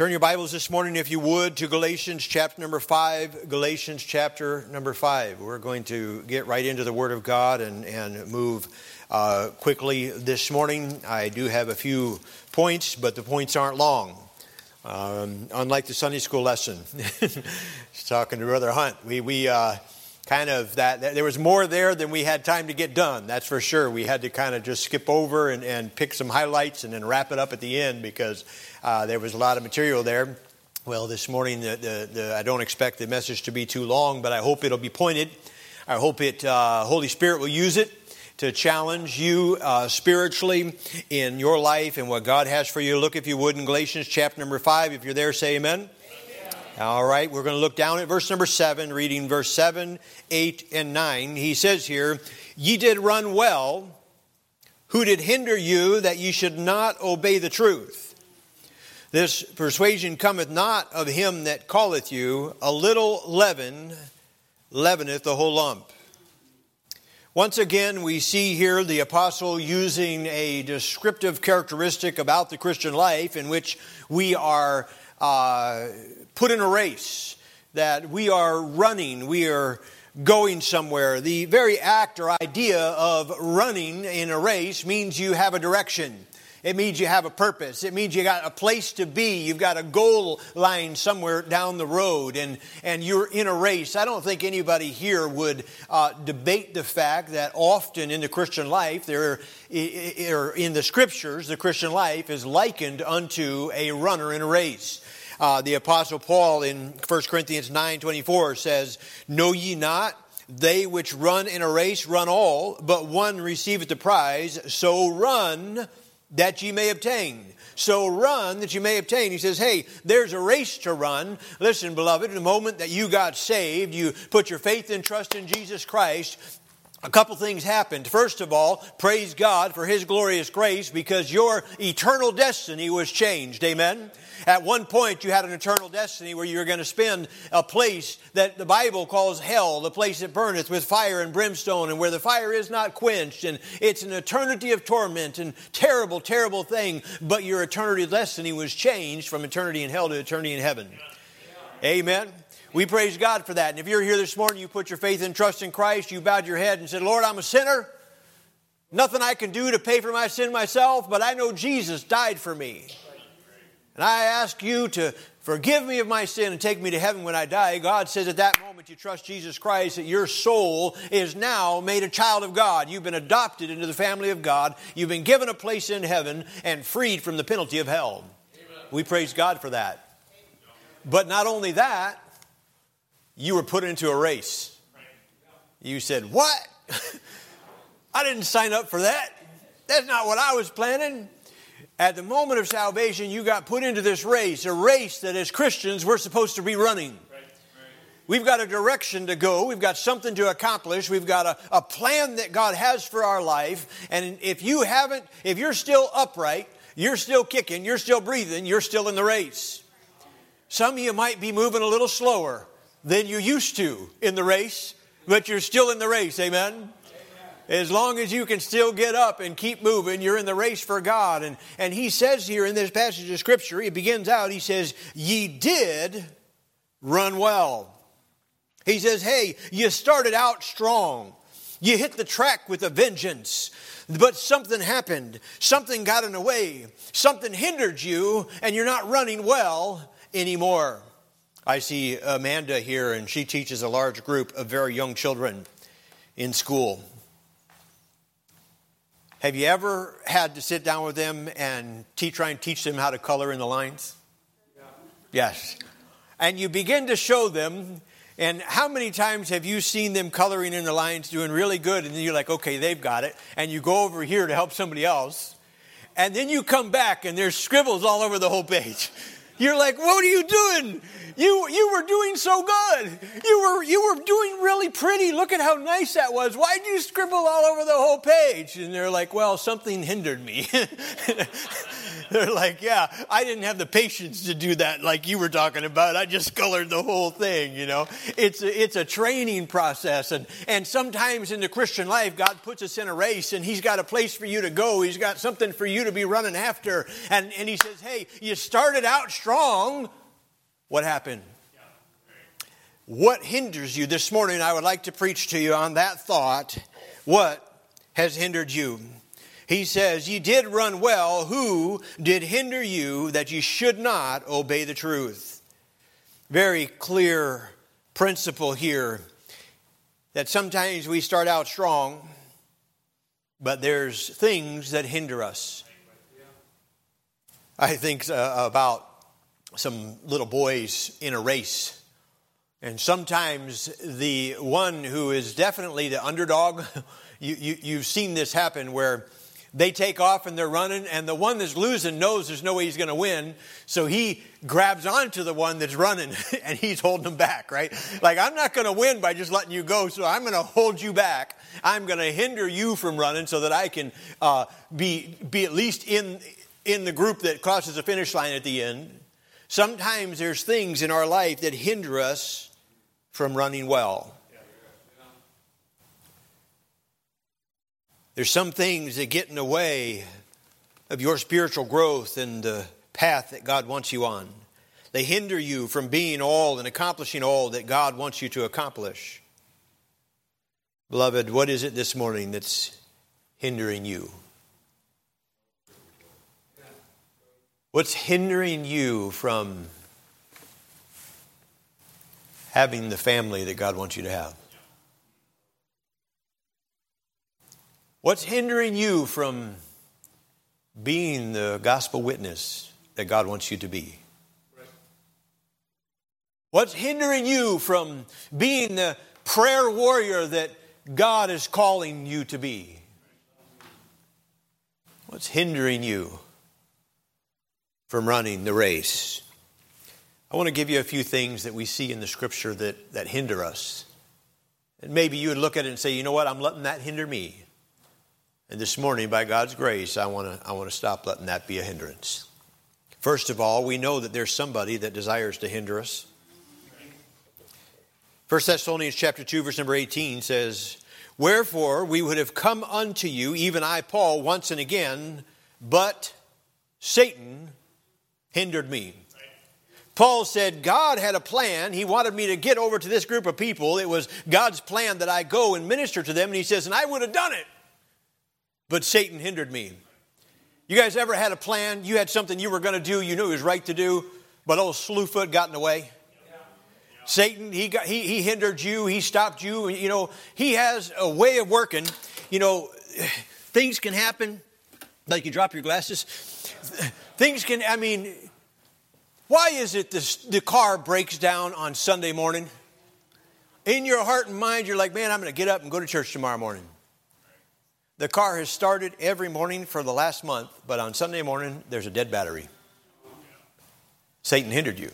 Turn your Bibles this morning, if you would, to Galatians chapter number 5. Galatians chapter number 5. We're going to get right into the Word of God and, and move uh, quickly this morning. I do have a few points, but the points aren't long. Um, unlike the Sunday school lesson, talking to Brother Hunt, we, we uh, kind of that, there was more there than we had time to get done. That's for sure. We had to kind of just skip over and, and pick some highlights and then wrap it up at the end because uh, there was a lot of material there. Well, this morning, the, the, the, I don't expect the message to be too long, but I hope it'll be pointed. I hope it, uh, Holy Spirit will use it to challenge you uh, spiritually in your life and what God has for you. Look, if you would, in Galatians chapter number 5. If you're there, say amen. All right, we're going to look down at verse number 7, reading verse 7, 8, and 9. He says here, Ye did run well. Who did hinder you that ye should not obey the truth? This persuasion cometh not of him that calleth you. A little leaven leaveneth the whole lump. Once again, we see here the apostle using a descriptive characteristic about the Christian life in which we are uh, put in a race, that we are running, we are going somewhere. The very act or idea of running in a race means you have a direction. It means you have a purpose. It means you got a place to be. You've got a goal line somewhere down the road, and, and you're in a race. I don't think anybody here would uh, debate the fact that often in the Christian life, there, or in the scriptures, the Christian life is likened unto a runner in a race. Uh, the Apostle Paul in 1 Corinthians 9 24 says, Know ye not? They which run in a race run all, but one receiveth the prize. So run that ye may obtain. So run that you may obtain. He says, hey, there's a race to run. Listen, beloved, the moment that you got saved, you put your faith and trust in Jesus Christ, a couple things happened. First of all, praise God for His glorious grace because your eternal destiny was changed. Amen. At one point, you had an eternal destiny where you were going to spend a place that the Bible calls hell, the place that burneth with fire and brimstone, and where the fire is not quenched. And it's an eternity of torment and terrible, terrible thing. But your eternity destiny was changed from eternity in hell to eternity in heaven. Amen. We praise God for that. And if you're here this morning, you put your faith and trust in Christ, you bowed your head and said, Lord, I'm a sinner. Nothing I can do to pay for my sin myself, but I know Jesus died for me. And I ask you to forgive me of my sin and take me to heaven when I die. God says at that moment you trust Jesus Christ that your soul is now made a child of God. You've been adopted into the family of God. You've been given a place in heaven and freed from the penalty of hell. Amen. We praise God for that. But not only that, you were put into a race. You said, What? I didn't sign up for that. That's not what I was planning. At the moment of salvation, you got put into this race, a race that as Christians we're supposed to be running. We've got a direction to go. We've got something to accomplish. We've got a, a plan that God has for our life. And if you haven't, if you're still upright, you're still kicking, you're still breathing, you're still in the race. Some of you might be moving a little slower than you used to in the race, but you're still in the race. Amen. As long as you can still get up and keep moving, you're in the race for God. And, and he says here in this passage of Scripture, he begins out, he says, Ye did run well. He says, Hey, you started out strong. You hit the track with a vengeance. But something happened. Something got in the way. Something hindered you, and you're not running well anymore. I see Amanda here, and she teaches a large group of very young children in school. Have you ever had to sit down with them and teach, try and teach them how to color in the lines? Yeah. Yes. And you begin to show them, and how many times have you seen them coloring in the lines doing really good, and then you're like, okay, they've got it, and you go over here to help somebody else, and then you come back and there's scribbles all over the whole page. You're like, what are you doing? You, you were doing so good. You were, you were doing really pretty. Look at how nice that was. Why did you scribble all over the whole page? And they're like, well, something hindered me. They're like, yeah, I didn't have the patience to do that like you were talking about. I just colored the whole thing, you know. It's a, it's a training process. And, and sometimes in the Christian life, God puts us in a race and He's got a place for you to go. He's got something for you to be running after. And, and He says, hey, you started out strong. What happened? What hinders you? This morning, I would like to preach to you on that thought. What has hindered you? He says, Ye did run well. Who did hinder you that ye should not obey the truth? Very clear principle here that sometimes we start out strong, but there's things that hinder us. I think uh, about some little boys in a race. And sometimes the one who is definitely the underdog, you, you, you've seen this happen where they take off and they're running, and the one that's losing knows there's no way he's going to win. So he grabs onto the one that's running and he's holding him back, right? Like, I'm not going to win by just letting you go, so I'm going to hold you back. I'm going to hinder you from running so that I can uh, be, be at least in, in the group that crosses the finish line at the end. Sometimes there's things in our life that hinder us from running well. There's some things that get in the way of your spiritual growth and the path that God wants you on. They hinder you from being all and accomplishing all that God wants you to accomplish. Beloved, what is it this morning that's hindering you? What's hindering you from having the family that God wants you to have? What's hindering you from being the gospel witness that God wants you to be? What's hindering you from being the prayer warrior that God is calling you to be? What's hindering you from running the race? I want to give you a few things that we see in the scripture that, that hinder us. And maybe you would look at it and say, you know what, I'm letting that hinder me. And this morning, by God's grace, I want to I want to stop letting that be a hindrance. First of all, we know that there's somebody that desires to hinder us. 1 Thessalonians chapter 2 verse number 18 says, "Wherefore we would have come unto you, even I Paul, once and again, but Satan hindered me." Paul said, God had a plan. He wanted me to get over to this group of people. It was God's plan that I go and minister to them. And he says, and I would have done it but Satan hindered me. You guys ever had a plan? You had something you were going to do, you knew it was right to do, but old Slewfoot got in the way. Satan, he, got, he, he hindered you, he stopped you. You know, he has a way of working. You know, things can happen, like you drop your glasses. Things can, I mean, why is it this, the car breaks down on Sunday morning? In your heart and mind, you're like, man, I'm going to get up and go to church tomorrow morning. The car has started every morning for the last month, but on Sunday morning, there's a dead battery. Satan hindered you.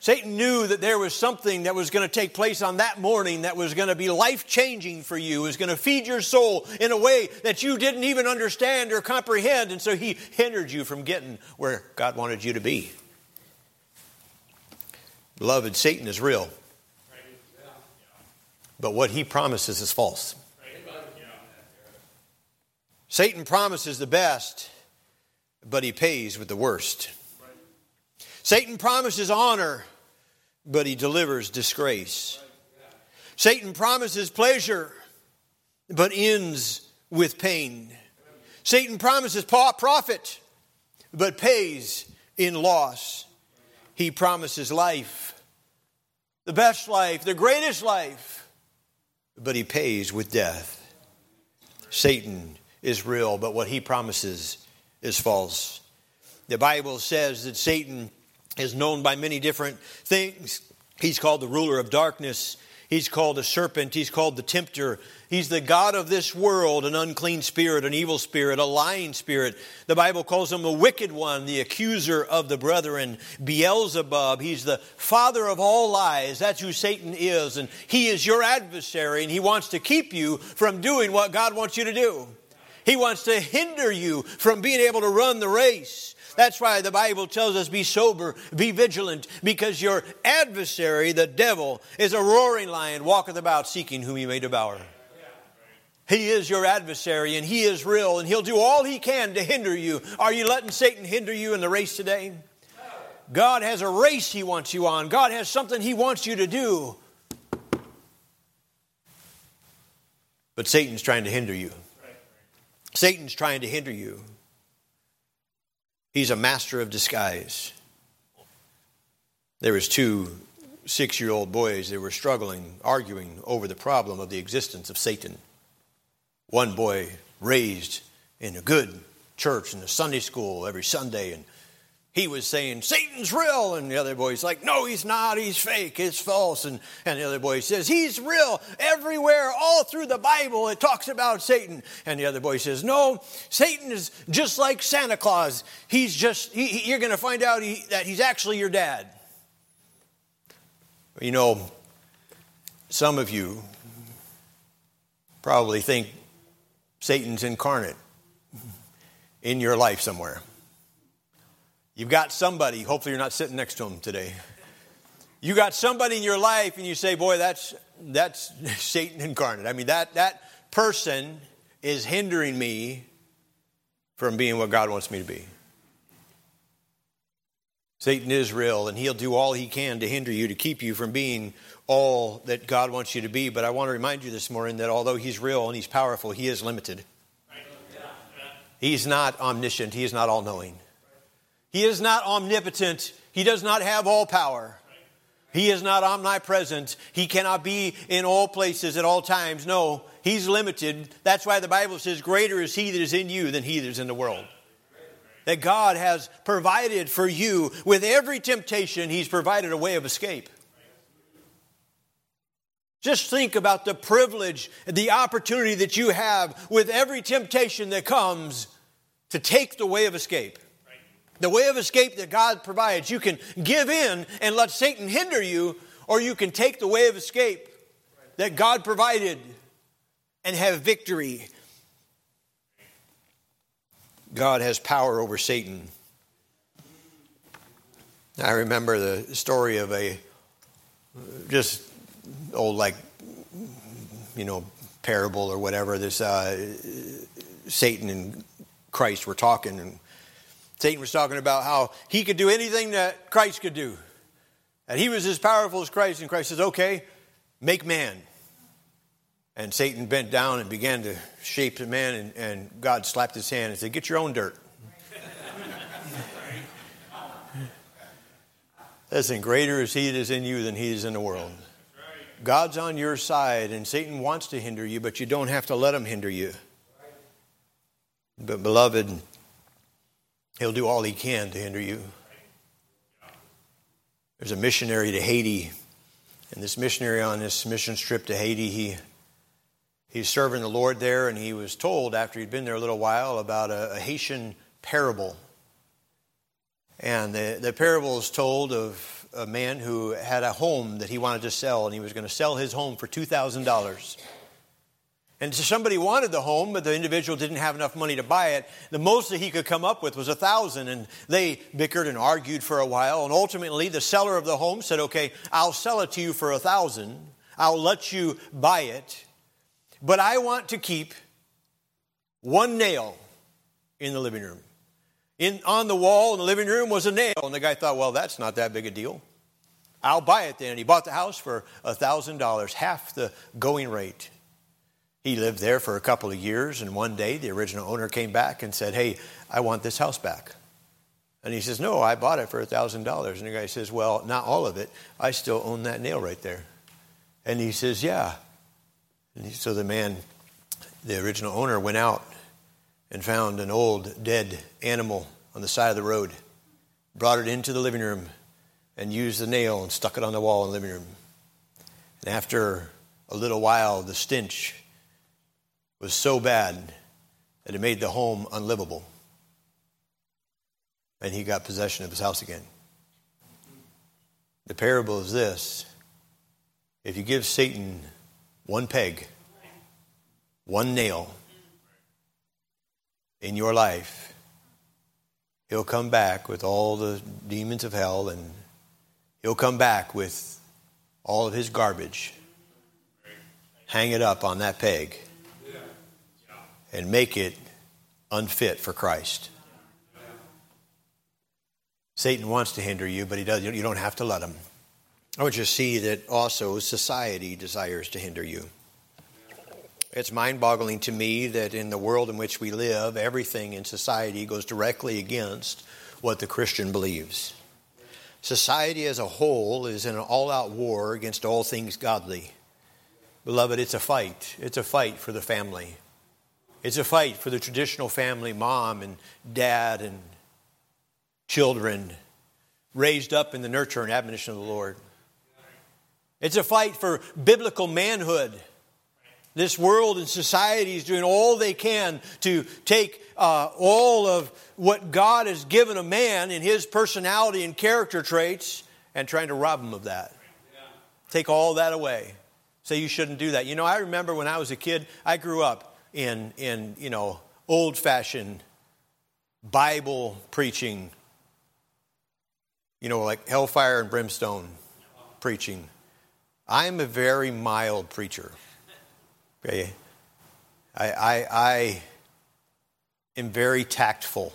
Satan knew that there was something that was going to take place on that morning that was going to be life changing for you, was going to feed your soul in a way that you didn't even understand or comprehend, and so he hindered you from getting where God wanted you to be. Beloved, Satan is real, but what he promises is false. Satan promises the best, but he pays with the worst. Right. Satan promises honor, but he delivers disgrace. Right. Yeah. Satan promises pleasure, but ends with pain. Satan promises profit, but pays in loss. He promises life, the best life, the greatest life, but he pays with death. Satan is real, but what he promises is false. The Bible says that Satan is known by many different things. He's called the ruler of darkness. He's called a serpent. He's called the tempter. He's the God of this world, an unclean spirit, an evil spirit, a lying spirit. The Bible calls him the wicked one, the accuser of the brethren, Beelzebub. He's the father of all lies. That's who Satan is. And he is your adversary, and he wants to keep you from doing what God wants you to do. He wants to hinder you from being able to run the race. That's why the Bible tells us be sober, be vigilant, because your adversary, the devil, is a roaring lion, walketh about seeking whom he may devour. He is your adversary and he is real and he'll do all he can to hinder you. Are you letting Satan hinder you in the race today? God has a race he wants you on. God has something he wants you to do. But Satan's trying to hinder you. Satan's trying to hinder you. He's a master of disguise. There was two six-year-old boys that were struggling, arguing over the problem of the existence of Satan. One boy raised in a good church in a Sunday school every Sunday, and he was saying, Satan's real. And the other boy's like, no, he's not. He's fake. It's false. And, and the other boy says, he's real. Everywhere, all through the Bible, it talks about Satan. And the other boy says, no, Satan is just like Santa Claus. He's just, he, he, you're going to find out he, that he's actually your dad. You know, some of you probably think Satan's incarnate in your life somewhere. You've got somebody, hopefully you're not sitting next to him today. You got somebody in your life and you say, boy, that's, that's Satan incarnate. I mean, that, that person is hindering me from being what God wants me to be. Satan is real, and he'll do all he can to hinder you, to keep you from being all that God wants you to be. But I want to remind you this morning that although he's real and he's powerful, he is limited. He's not omniscient, he is not all knowing. He is not omnipotent. He does not have all power. He is not omnipresent. He cannot be in all places at all times. No, he's limited. That's why the Bible says, Greater is he that is in you than he that is in the world. That God has provided for you with every temptation, he's provided a way of escape. Just think about the privilege, the opportunity that you have with every temptation that comes to take the way of escape the way of escape that God provides. You can give in and let Satan hinder you, or you can take the way of escape that God provided and have victory. God has power over Satan. I remember the story of a just old like you know parable or whatever. This uh, Satan and Christ were talking, and Satan was talking about how he could do anything that Christ could do. And he was as powerful as Christ. And Christ says, okay, make man. And Satan bent down and began to shape the man, and, and God slapped his hand and said, Get your own dirt. Listen, greater is he that is in you than he is in the world. God's on your side, and Satan wants to hinder you, but you don't have to let him hinder you. But, beloved, He'll do all he can to hinder you. There's a missionary to Haiti, and this missionary on this mission trip to Haiti, he he's serving the Lord there, and he was told after he'd been there a little while about a, a Haitian parable. And the, the parable is told of a man who had a home that he wanted to sell, and he was going to sell his home for $2,000. And so somebody wanted the home, but the individual didn't have enough money to buy it. The most that he could come up with was a thousand, and they bickered and argued for a while. And ultimately, the seller of the home said, "Okay, I'll sell it to you for a thousand. I'll let you buy it, but I want to keep one nail in the living room. In on the wall in the living room was a nail, and the guy thought, well, that's not that big a deal. I'll buy it then. He bought the house for a thousand dollars, half the going rate." He lived there for a couple of years, and one day the original owner came back and said, Hey, I want this house back. And he says, No, I bought it for $1,000. And the guy says, Well, not all of it. I still own that nail right there. And he says, Yeah. And he, so the man, the original owner, went out and found an old dead animal on the side of the road, brought it into the living room, and used the nail and stuck it on the wall in the living room. And after a little while, the stench was so bad that it made the home unlivable. And he got possession of his house again. The parable is this if you give Satan one peg, one nail, in your life, he'll come back with all the demons of hell and he'll come back with all of his garbage, hang it up on that peg, and make it unfit for Christ. Satan wants to hinder you, but he does. You don't have to let him. I want you to see that also society desires to hinder you. It's mind boggling to me that in the world in which we live, everything in society goes directly against what the Christian believes. Society as a whole is in an all out war against all things godly. Beloved, it's a fight. It's a fight for the family. It's a fight for the traditional family, mom and dad and children raised up in the nurture and admonition of the Lord. It's a fight for biblical manhood. This world and society is doing all they can to take uh, all of what God has given a man in his personality and character traits and trying to rob him of that. Take all that away. Say you shouldn't do that. You know, I remember when I was a kid, I grew up in, in you know, old fashioned Bible preaching, you know, like hellfire and brimstone preaching. I'm a very mild preacher. Okay? I, I, I am very tactful.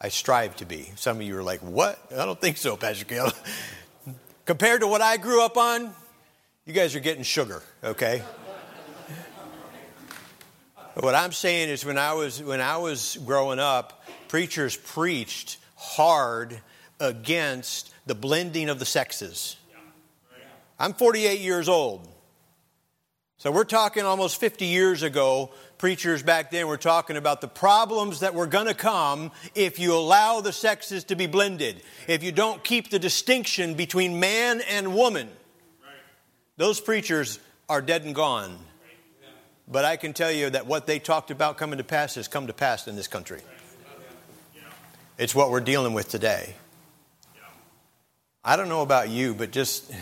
I strive to be. Some of you are like, what? I don't think so, Pastor Caleb. Compared to what I grew up on, you guys are getting sugar, okay? What I'm saying is when I was when I was growing up, preachers preached hard against the blending of the sexes. I'm 48 years old. So we're talking almost 50 years ago. Preachers back then were talking about the problems that were going to come if you allow the sexes to be blended, if you don't keep the distinction between man and woman. Those preachers are dead and gone. But I can tell you that what they talked about coming to pass has come to pass in this country. It's what we're dealing with today. I don't know about you, but just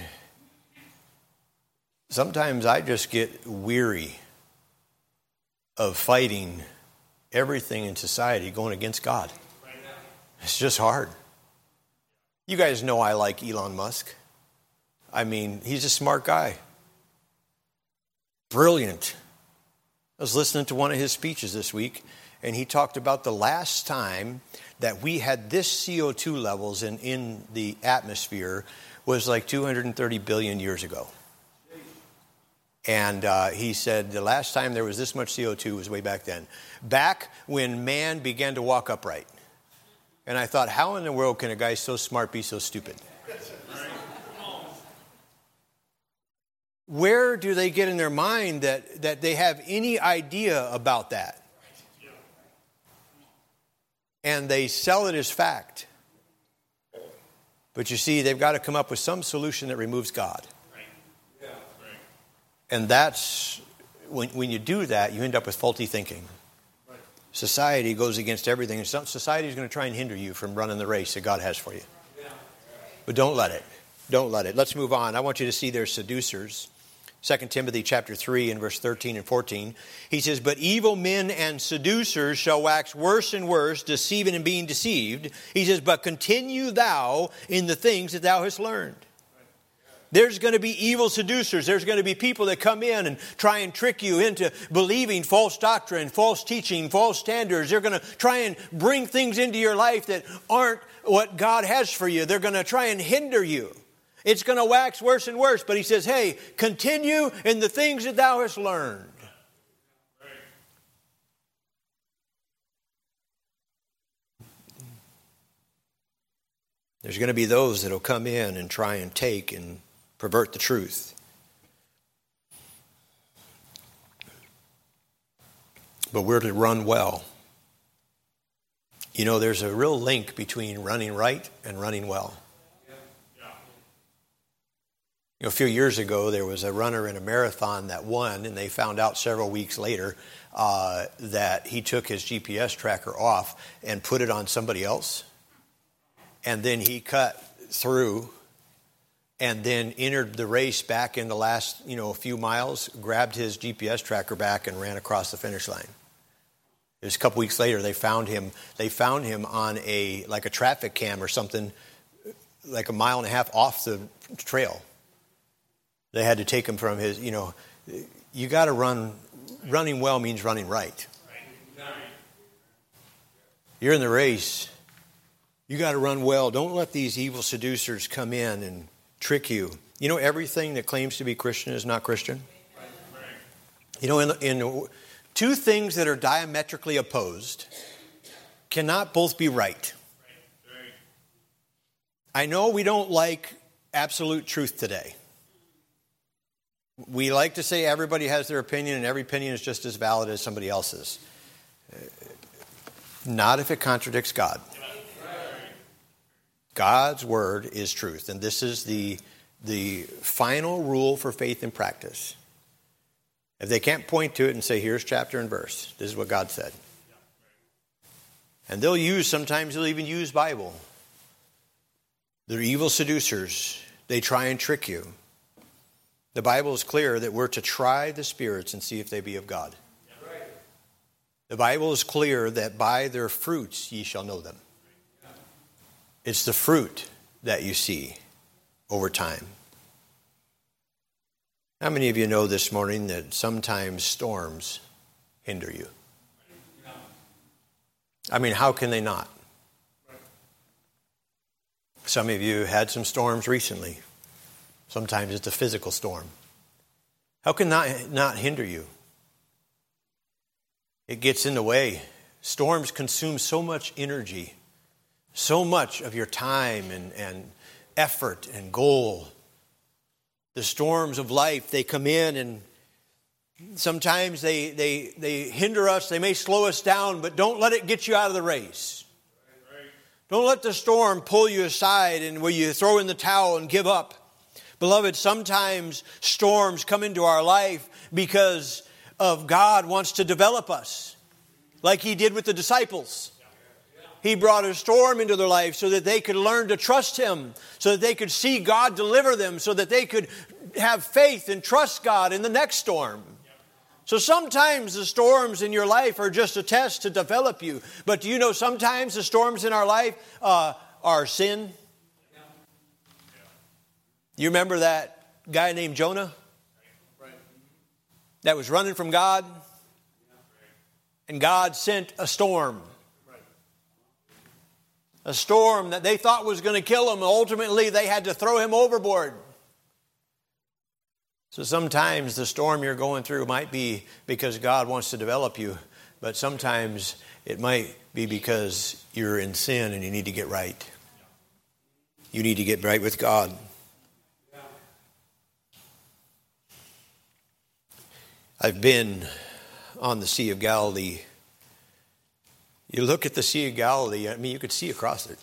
Sometimes I just get weary of fighting everything in society going against God. It's just hard. You guys know I like Elon Musk. I mean, he's a smart guy. Brilliant. I was listening to one of his speeches this week, and he talked about the last time that we had this CO2 levels in, in the atmosphere was like 230 billion years ago. And uh, he said the last time there was this much CO2 was way back then, back when man began to walk upright. And I thought, how in the world can a guy so smart be so stupid? Where do they get in their mind that, that they have any idea about that? And they sell it as fact. But you see, they've got to come up with some solution that removes God. And that's when, when you do that, you end up with faulty thinking. Society goes against everything. And society is going to try and hinder you from running the race that God has for you. But don't let it. Don't let it. Let's move on. I want you to see their seducers. 2 Timothy chapter 3 and verse 13 and 14. He says, But evil men and seducers shall wax worse and worse, deceiving and being deceived. He says, But continue thou in the things that thou hast learned there's going to be evil seducers. There's going to be people that come in and try and trick you into believing false doctrine, false teaching, false standards. They're going to try and bring things into your life that aren't what God has for you. They're going to try and hinder you. It's going to wax worse and worse. But he says, hey, continue in the things that thou hast learned. There's going to be those that will come in and try and take and pervert the truth. But we're to run well. You know, there's a real link between running right and running well. You know, a few years ago, there was a runner in a marathon that won, and they found out several weeks later uh, that he took his GPS tracker off and put it on somebody else. And then he cut through and then entered the race back in the last, you know, a few miles, grabbed his GPS tracker back and ran across the finish line. Just a couple weeks later, they found him. They found him on a like a traffic cam or something, like a mile and a half off the trail. They had to take him from his. You know, you got to run. Running well means running right. You're in the race. You got to run well. Don't let these evil seducers come in and trick you. You know, everything that claims to be Christian is not Christian. You know, in, in two things that are diametrically opposed cannot both be right. I know we don't like absolute truth today. We like to say everybody has their opinion and every opinion is just as valid as somebody else's. Not if it contradicts God. God's word is truth, and this is the, the final rule for faith and practice. If they can't point to it and say, here's chapter and verse, this is what God said. And they'll use, sometimes they'll even use Bible. They're evil seducers. They try and trick you. The Bible is clear that we're to try the spirits and see if they be of God. The Bible is clear that by their fruits ye shall know them. It's the fruit that you see over time. How many of you know this morning that sometimes storms hinder you? I mean, how can they not? Some of you had some storms recently. Sometimes it's a physical storm. How can that not hinder you? It gets in the way. Storms consume so much energy, so much of your time and, and effort and goal the storms of life, they come in and sometimes they, they, they hinder us, they may slow us down, but don't let it get you out of the race. Don't let the storm pull you aside and where you throw in the towel and give up. Beloved, sometimes storms come into our life because of God wants to develop us, like He did with the disciples. He brought a storm into their life so that they could learn to trust Him, so that they could see God deliver them, so that they could have faith and trust God in the next storm. So sometimes the storms in your life are just a test to develop you. But do you know sometimes the storms in our life uh, are sin? You remember that guy named Jonah? That was running from God? And God sent a storm a storm that they thought was going to kill him. Ultimately, they had to throw him overboard. So sometimes the storm you're going through might be because God wants to develop you, but sometimes it might be because you're in sin and you need to get right. You need to get right with God. I've been on the Sea of Galilee you look at the Sea of Galilee, I mean, you could see across it.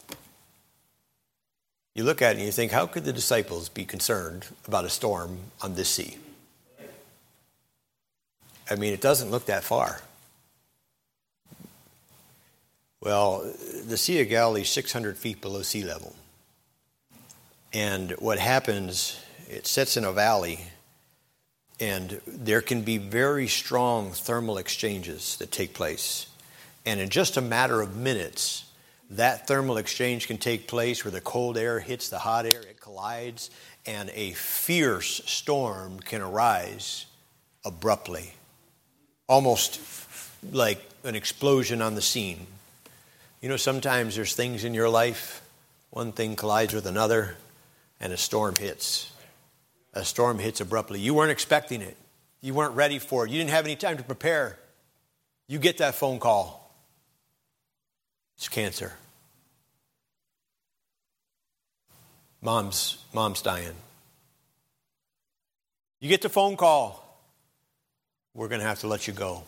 You look at it and you think, how could the disciples be concerned about a storm on this sea? I mean, it doesn't look that far. Well, the Sea of Galilee is 600 feet below sea level. And what happens, it sits in a valley, and there can be very strong thermal exchanges that take place. And in just a matter of minutes, that thermal exchange can take place where the cold air hits the hot air, it collides, and a fierce storm can arise abruptly, almost like an explosion on the scene. You know, sometimes there's things in your life, one thing collides with another, and a storm hits. A storm hits abruptly. You weren't expecting it, you weren't ready for it, you didn't have any time to prepare. You get that phone call it's cancer. Mom's mom's dying. You get the phone call. We're going to have to let you go.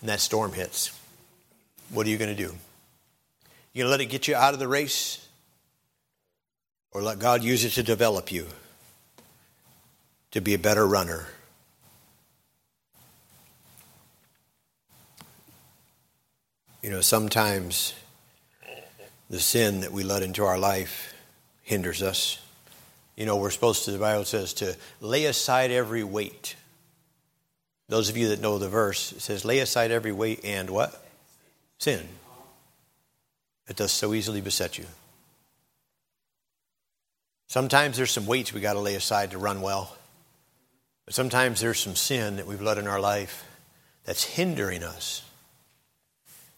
And that storm hits. What are you going to do? You going to let it get you out of the race? Or let God use it to develop you to be a better runner? You know, sometimes the sin that we let into our life hinders us. You know, we're supposed to, the Bible says, to lay aside every weight Those of you that know the verse, it says, lay aside every weight and what? Sin. It does so easily beset you. Sometimes there's some weights we got to lay aside to run well. But sometimes there's some sin that we've let in our life that's hindering us.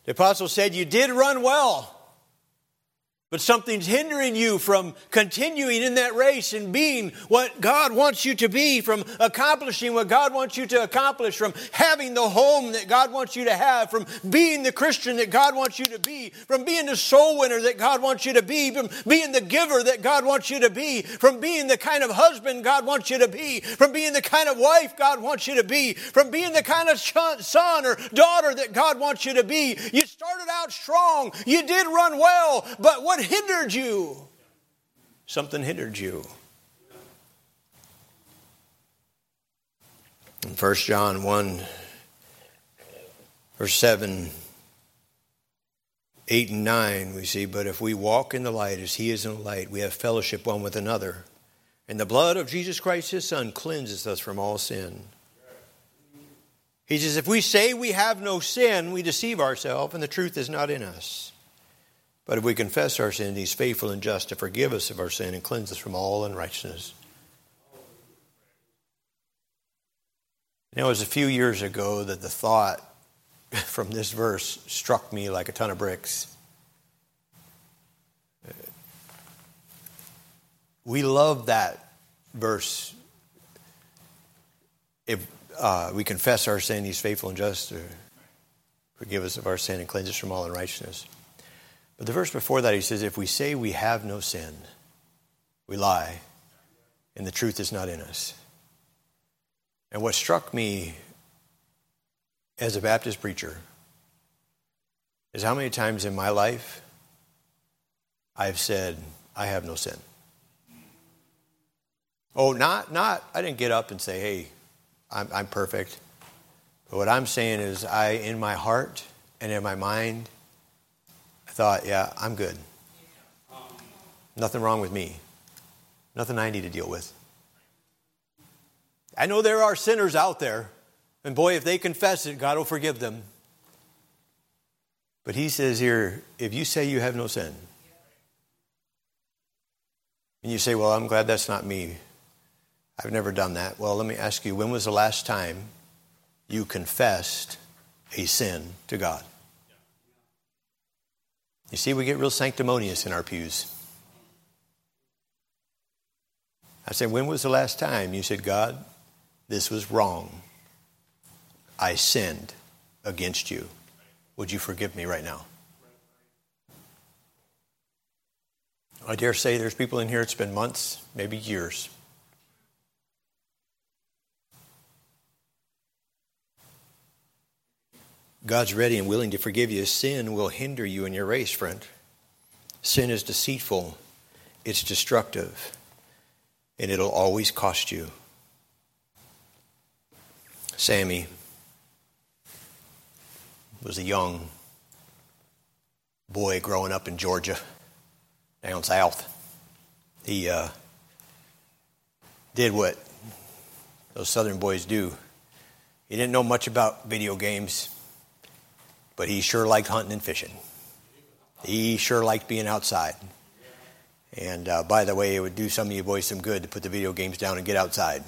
The apostle said, You did run well. But something's hindering you from continuing in that race and being what God wants you to be, from accomplishing what God wants you to accomplish, from having the home that God wants you to have, from being the Christian that God wants you to be, from being the soul winner that God wants you to be, from being the giver that God wants you to be, from being the kind of husband God wants you to be, from being the kind of wife God wants you to be, from being the kind of son or daughter that God wants you to be. You started out strong, you did run well, but what hindered you? Something hindered you. In 1 John 1, verse 7, 8 and 9, we see, But if we walk in the light as he is in the light, we have fellowship one with another. And the blood of Jesus Christ, his Son, cleanses us from all sin. He says, If we say we have no sin, we deceive ourselves, and the truth is not in us. But if we confess our sin, He's faithful and just to forgive us of our sin and cleanse us from all unrighteousness. It was a few years ago that the thought from this verse struck me like a ton of bricks. We love that verse. If uh, we confess our sin, He's faithful and just to forgive us of our sin and cleanse us from all unrighteousness. But the verse before that, he says, If we say we have no sin, we lie, and the truth is not in us. And what struck me as a Baptist preacher is how many times in my life I've said, I have no sin. Oh, not, not, I didn't get up and say, hey, I'm, I'm perfect. But what I'm saying is, I, in my heart and in my mind, I thought, yeah, I'm good. Nothing wrong with me. Nothing I need to deal with. I know there are sinners out there, and boy, if they confess it, God will forgive them. But he says here, if you say you have no sin, and you say, well, I'm glad that's not me. I've never done that. Well, let me ask you, when was the last time you confessed a sin to God? You see, we get real sanctimonious in our pews. I said, When was the last time you said, God, this was wrong? I sinned against you. Would you forgive me right now? I dare say there's people in here, it's been months, maybe years. God's ready and willing to forgive you. Sin will hinder you in your race, friend. Sin is deceitful, it's destructive, and it'll always cost you. Sammy was a young boy growing up in Georgia, down south. He uh, did what those southern boys do. He didn't know much about video games but he sure liked hunting and fishing. He sure liked being outside. And uh, by the way, it would do some of you boys some good to put the video games down and get outside.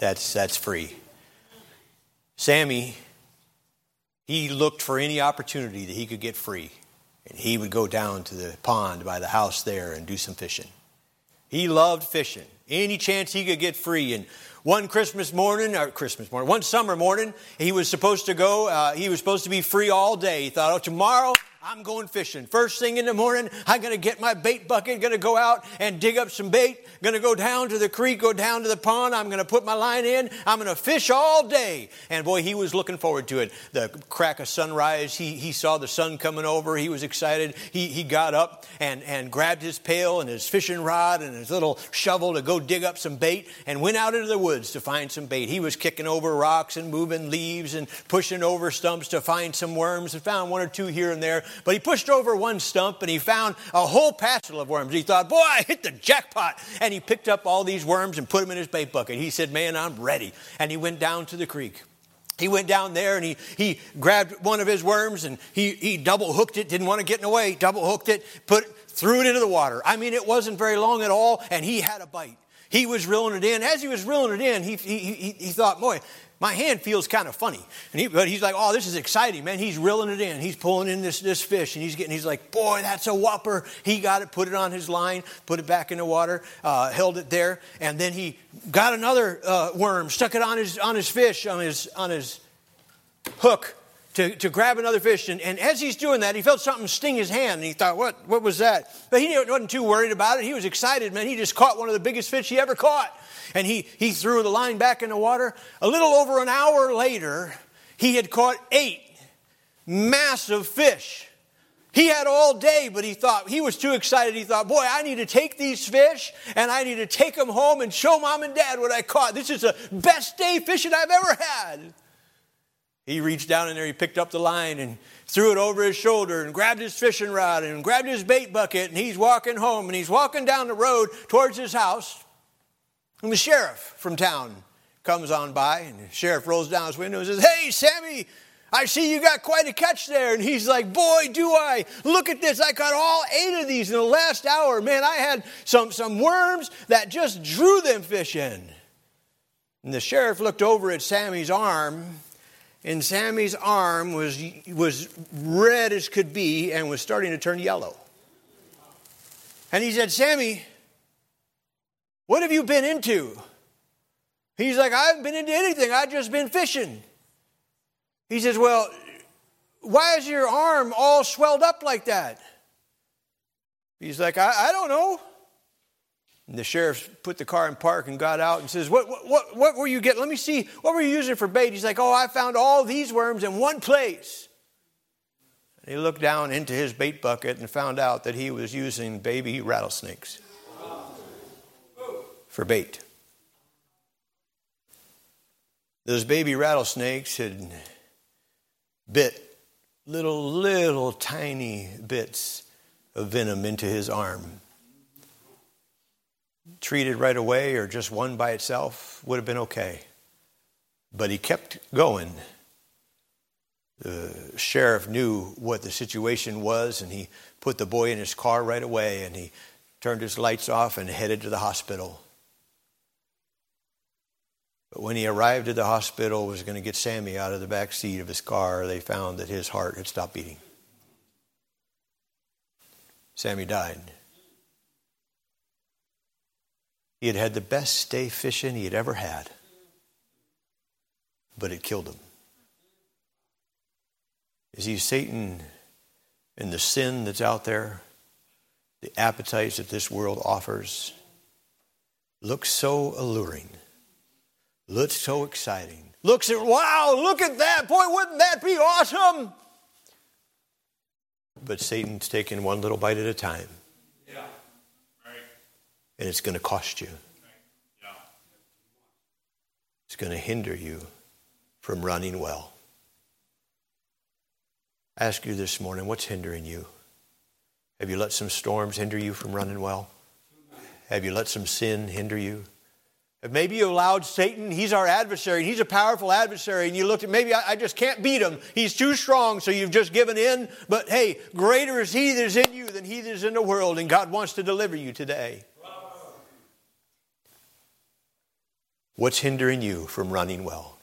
That's, that's free. Sammy, he looked for any opportunity that he could get free. And he would go down to the pond by the house there and do some fishing. He loved fishing. Any chance he could get free. And one Christmas morning, or Christmas morning, one summer morning, he was supposed to go, uh, he was supposed to be free all day. He thought, oh, tomorrow I'm going fishing. First thing in the morning, I'm going to get my bait bucket, going to go out and dig up some bait, going to go down to the creek, go down to the pond. I'm going to put my line in. I'm going to fish all day. And boy, he was looking forward to it. The crack of sunrise, he, he saw the sun coming over. He was excited. He, he got up and, and grabbed his pail and his fishing rod and his little shovel to go dig up some bait and went out into the woods to find some bait. He was kicking over rocks and moving leaves and pushing over stumps to find some worms and found one or two here and there But he pushed over one stump and he found a whole passel of worms. He thought, boy, I hit the jackpot. And he picked up all these worms and put them in his bait bucket. He said, man, I'm ready. And he went down to the creek. He went down there and he, he grabbed one of his worms and he, he double hooked it, didn't want to get in the way, double hooked it, put threw it into the water. I mean, it wasn't very long at all, and he had a bite. He was reeling it in. As he was reeling it in, he, he, he, he thought, boy, my hand feels kind of funny. And he, but he's like, oh, this is exciting, man. He's reeling it in. He's pulling in this, this fish, and he's getting, he's like, boy, that's a whopper. He got it, put it on his line, put it back in the water, uh, held it there, and then he got another uh, worm, stuck it on his, on his fish, on his, on his hook, to, to grab another fish. And, and as he's doing that, he felt something sting his hand. And he thought, what, what was that? But he wasn't too worried about it. He was excited, man. He just caught one of the biggest fish he ever caught. And he, he threw the line back in the water. A little over an hour later, he had caught eight massive fish. He had all day, but he thought, he was too excited. He thought, boy, I need to take these fish and I need to take them home and show mom and dad what I caught. This is the best day fishing I've ever had. He reached down in there, he picked up the line and threw it over his shoulder and grabbed his fishing rod and grabbed his bait bucket and he's walking home and he's walking down the road towards his house. And the sheriff from town comes on by and the sheriff rolls down his window and says, Hey, Sammy, I see you got quite a catch there. And he's like, Boy, do I. Look at this. I caught all eight of these in the last hour. Man, I had some, some worms that just drew them fish in. And the sheriff looked over at Sammy's arm and Sammy's arm was, was red as could be and was starting to turn yellow. And he said, Sammy, what have you been into? He's like, I haven't been into anything. I've just been fishing. He says, Well, why is your arm all swelled up like that? He's like, I, I don't know. And the sheriff put the car in park and got out and says, what, what, what were you getting? Let me see. What were you using for bait? He's like, Oh, I found all these worms in one place. And he looked down into his bait bucket and found out that he was using baby rattlesnakes for bait. Those baby rattlesnakes had bit little, little tiny bits of venom into his arm treated right away or just one by itself would have been okay. But he kept going. The sheriff knew what the situation was, and he put the boy in his car right away and he turned his lights off and headed to the hospital. But when he arrived at the hospital, was going to get Sammy out of the back seat of his car, they found that his heart had stopped beating. Sammy died. He had had the best day fishing he had ever had, but it killed him. You see, Satan and the sin that's out there, the appetites that this world offers, look so alluring, looks so exciting. Looks at, wow, look at that. Boy, wouldn't that be awesome? But Satan's taking one little bite at a time Yeah. Right. and it's going to cost you. Yeah. It's going to hinder you from running well. I ask you this morning, what's hindering you? Have you let some storms hinder you from running well? Have you let some sin hinder you? Maybe you allowed Satan, he's our adversary, and he's a powerful adversary, and you looked at maybe I, I, just can't beat him. He's too strong, so you've just given in. But hey, greater is he that is in you than he that is in the world, and God wants to deliver you today. What's hindering you from running well?